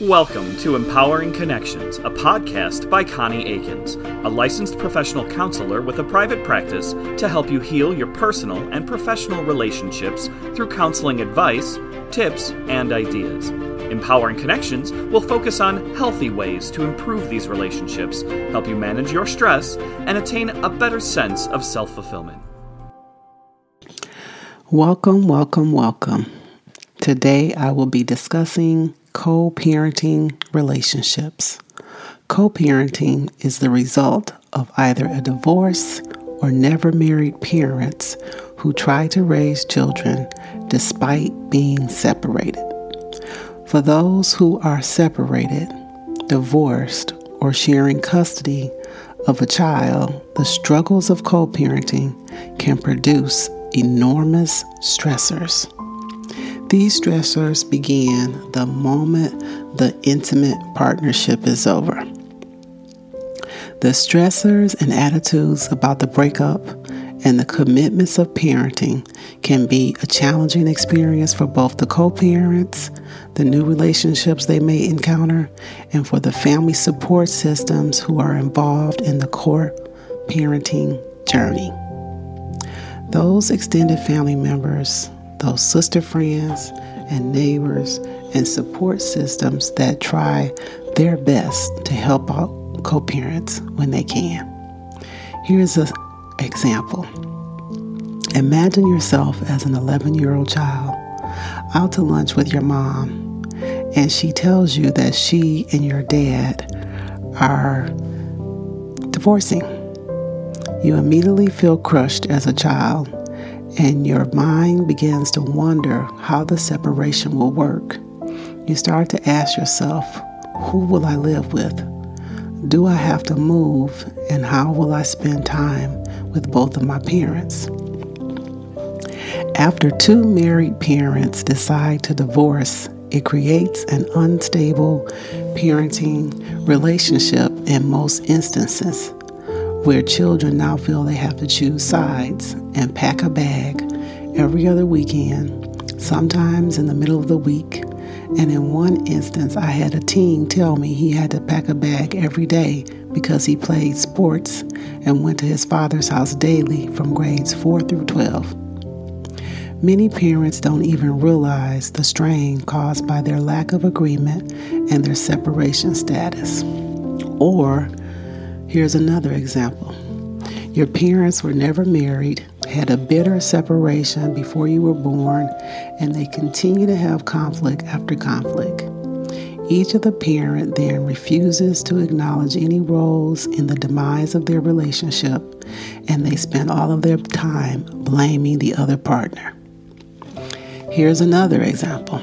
Welcome to Empowering Connections, a podcast by Connie Akins, a licensed professional counselor with a private practice to help you heal your personal and professional relationships through counseling advice, tips, and ideas. Empowering Connections will focus on healthy ways to improve these relationships, help you manage your stress, and attain a better sense of self fulfillment. Welcome, welcome, welcome. Today I will be discussing co parenting relationships. Co parenting is the result of either a divorce or never married parents who try to raise children despite being separated. For those who are separated, divorced, or sharing custody of a child, the struggles of co parenting can produce enormous stressors. These stressors begin the moment the intimate partnership is over. The stressors and attitudes about the breakup and the commitments of parenting can be a challenging experience for both the co parents, the new relationships they may encounter, and for the family support systems who are involved in the co parenting journey. Those extended family members those sister friends and neighbors and support systems that try their best to help out co parents when they can. Here's an example Imagine yourself as an 11 year old child out to lunch with your mom, and she tells you that she and your dad are divorcing. You immediately feel crushed as a child and your mind begins to wonder how the separation will work. You start to ask yourself, who will I live with? Do I have to move? And how will I spend time with both of my parents? After two married parents decide to divorce, it creates an unstable parenting relationship in most instances where children now feel they have to choose sides and pack a bag every other weekend, sometimes in the middle of the week. And in one instance, I had a teen tell me he had to pack a bag every day because he played sports and went to his father's house daily from grades 4 through 12. Many parents don't even realize the strain caused by their lack of agreement and their separation status. Or Here's another example. Your parents were never married, had a bitter separation before you were born, and they continue to have conflict after conflict. Each of the parent then refuses to acknowledge any roles in the demise of their relationship, and they spend all of their time blaming the other partner. Here's another example.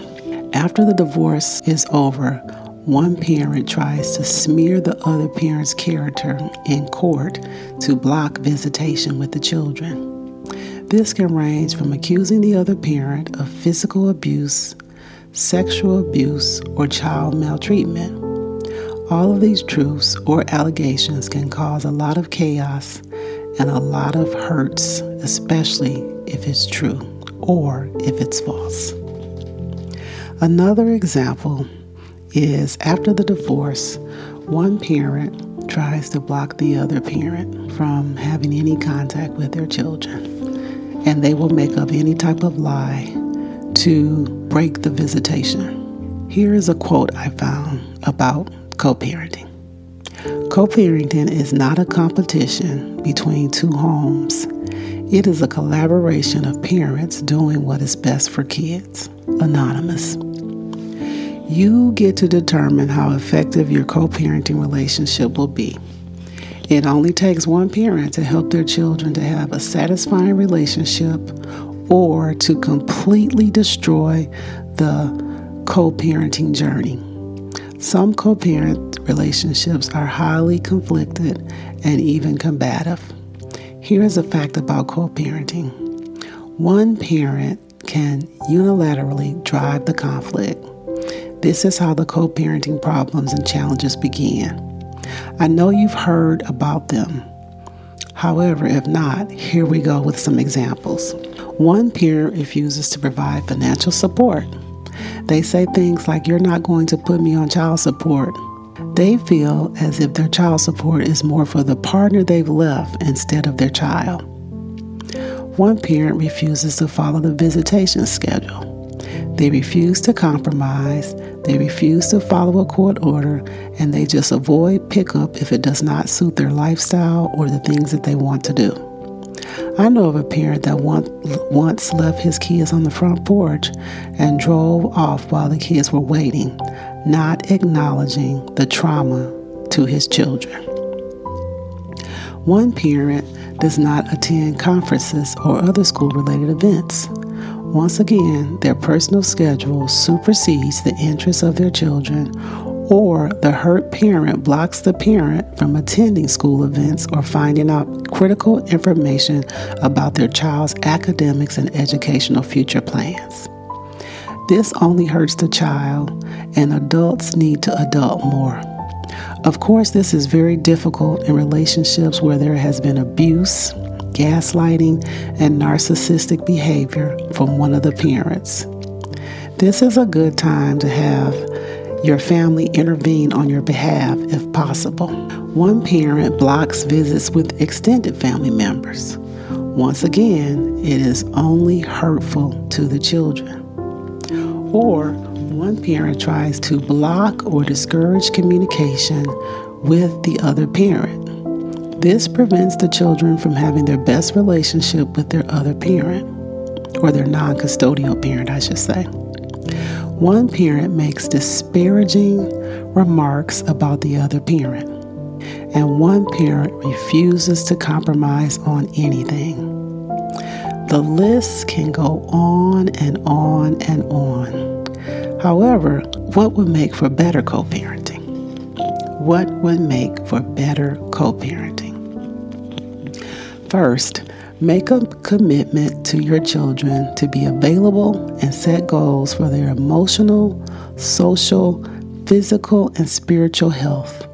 After the divorce is over, one parent tries to smear the other parent's character in court to block visitation with the children. This can range from accusing the other parent of physical abuse, sexual abuse, or child maltreatment. All of these truths or allegations can cause a lot of chaos and a lot of hurts, especially if it's true or if it's false. Another example is after the divorce, one parent tries to block the other parent from having any contact with their children. And they will make up any type of lie to break the visitation. Here is a quote I found about co parenting Co parenting is not a competition between two homes, it is a collaboration of parents doing what is best for kids. Anonymous. You get to determine how effective your co parenting relationship will be. It only takes one parent to help their children to have a satisfying relationship or to completely destroy the co parenting journey. Some co parent relationships are highly conflicted and even combative. Here is a fact about co parenting one parent can unilaterally drive the conflict this is how the co parenting problems and challenges began. I know you've heard about them. However, if not, here we go with some examples. One parent refuses to provide financial support. They say things like, You're not going to put me on child support. They feel as if their child support is more for the partner they've left instead of their child. One parent refuses to follow the visitation schedule. They refuse to compromise, they refuse to follow a court order, and they just avoid pickup if it does not suit their lifestyle or the things that they want to do. I know of a parent that once left his kids on the front porch and drove off while the kids were waiting, not acknowledging the trauma to his children. One parent does not attend conferences or other school related events. Once again, their personal schedule supersedes the interests of their children, or the hurt parent blocks the parent from attending school events or finding out critical information about their child's academics and educational future plans. This only hurts the child, and adults need to adult more. Of course, this is very difficult in relationships where there has been abuse, gaslighting, and narcissistic behavior from one of the parents. This is a good time to have your family intervene on your behalf if possible. One parent blocks visits with extended family members. Once again, it is only hurtful to the children. Or one parent tries to block or discourage communication with the other parent. This prevents the children from having their best relationship with their other parent, or their non custodial parent, I should say. One parent makes disparaging remarks about the other parent, and one parent refuses to compromise on anything. The list can go on and on and on. However, what would make for better co parenting? What would make for better co parenting? First, make a commitment to your children to be available and set goals for their emotional, social, physical, and spiritual health.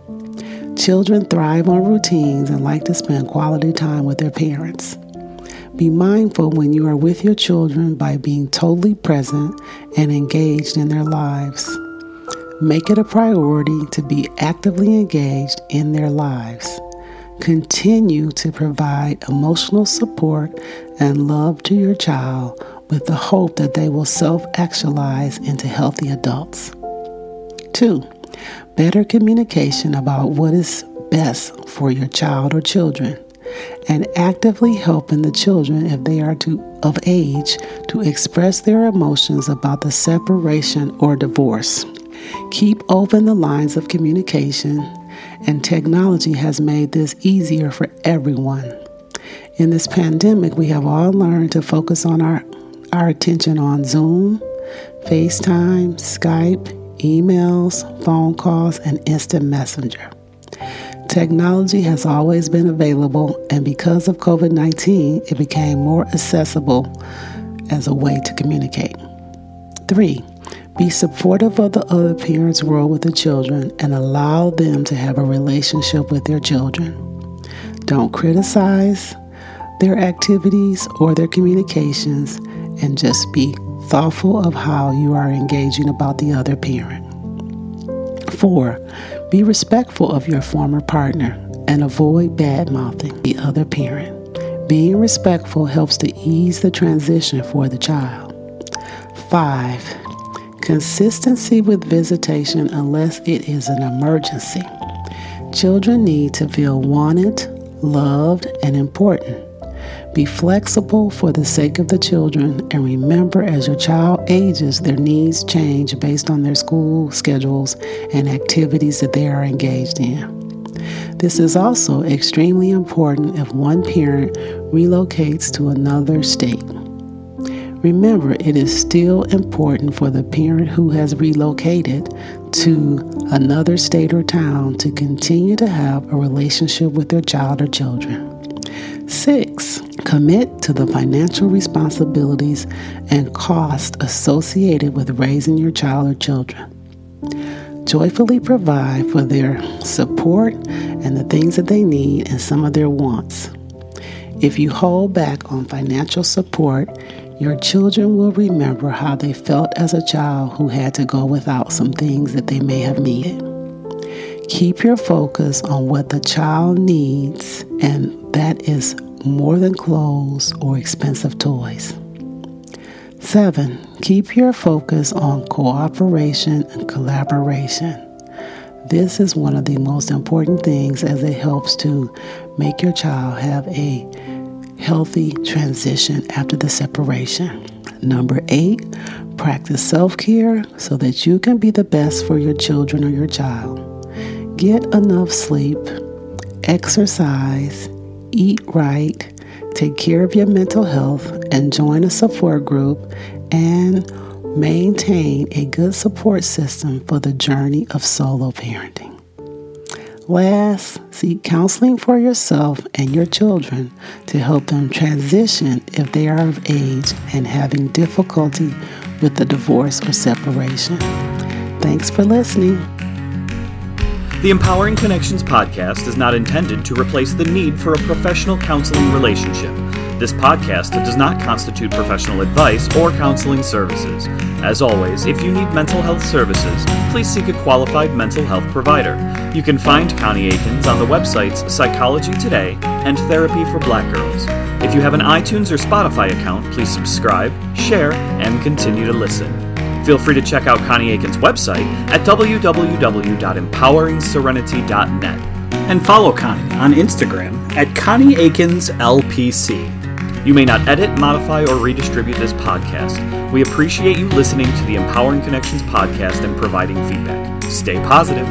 Children thrive on routines and like to spend quality time with their parents. Be mindful when you are with your children by being totally present and engaged in their lives. Make it a priority to be actively engaged in their lives. Continue to provide emotional support and love to your child with the hope that they will self actualize into healthy adults. Two, better communication about what is best for your child or children and actively helping the children if they are to, of age to express their emotions about the separation or divorce. Keep open the lines of communication, and technology has made this easier for everyone. In this pandemic, we have all learned to focus on our, our attention on Zoom, FaceTime, Skype, emails, phone calls, and instant messenger. Technology has always been available, and because of COVID 19, it became more accessible as a way to communicate. Three, be supportive of the other parent's role with the children and allow them to have a relationship with their children. Don't criticize their activities or their communications, and just be thoughtful of how you are engaging about the other parent. Four, be respectful of your former partner and avoid bad mouthing the other parent. Being respectful helps to ease the transition for the child. 5. Consistency with visitation unless it is an emergency. Children need to feel wanted, loved, and important. Be flexible for the sake of the children and remember as your child ages, their needs change based on their school schedules and activities that they are engaged in. This is also extremely important if one parent relocates to another state. Remember, it is still important for the parent who has relocated to another state or town to continue to have a relationship with their child or children. Six, commit to the financial responsibilities and costs associated with raising your child or children. Joyfully provide for their support and the things that they need and some of their wants. If you hold back on financial support, Your children will remember how they felt as a child who had to go without some things that they may have needed. Keep your focus on what the child needs, and that is more than clothes or expensive toys. Seven, keep your focus on cooperation and collaboration. This is one of the most important things as it helps to make your child have a healthy transition after the separation. Number eight, practice self care so that you can be the best for your children or your child. Get enough sleep, exercise, eat right, take care of your mental health, and join a support group and maintain a good support system for the journey of solo parenting. Last, seek counseling for yourself and your children to help them transition if they are of age and having difficulty with the divorce or separation. Thanks for listening. The Empowering Connections podcast is not intended to replace the need for a professional counseling relationship. This podcast does not constitute professional advice or counseling services. As always, if you need mental health services, please seek a qualified mental health provider. You can find Connie Akins on the websites Psychology Today and Therapy for Black Girls. If you have an iTunes or Spotify account, please subscribe, share, and continue to listen. Feel free to check out Connie Aiken's website at www.empoweringserenity.net and follow Connie on Instagram at Connie Aikens LPC. You may not edit, modify, or redistribute this podcast. We appreciate you listening to the Empowering Connections podcast and providing feedback. Stay positive.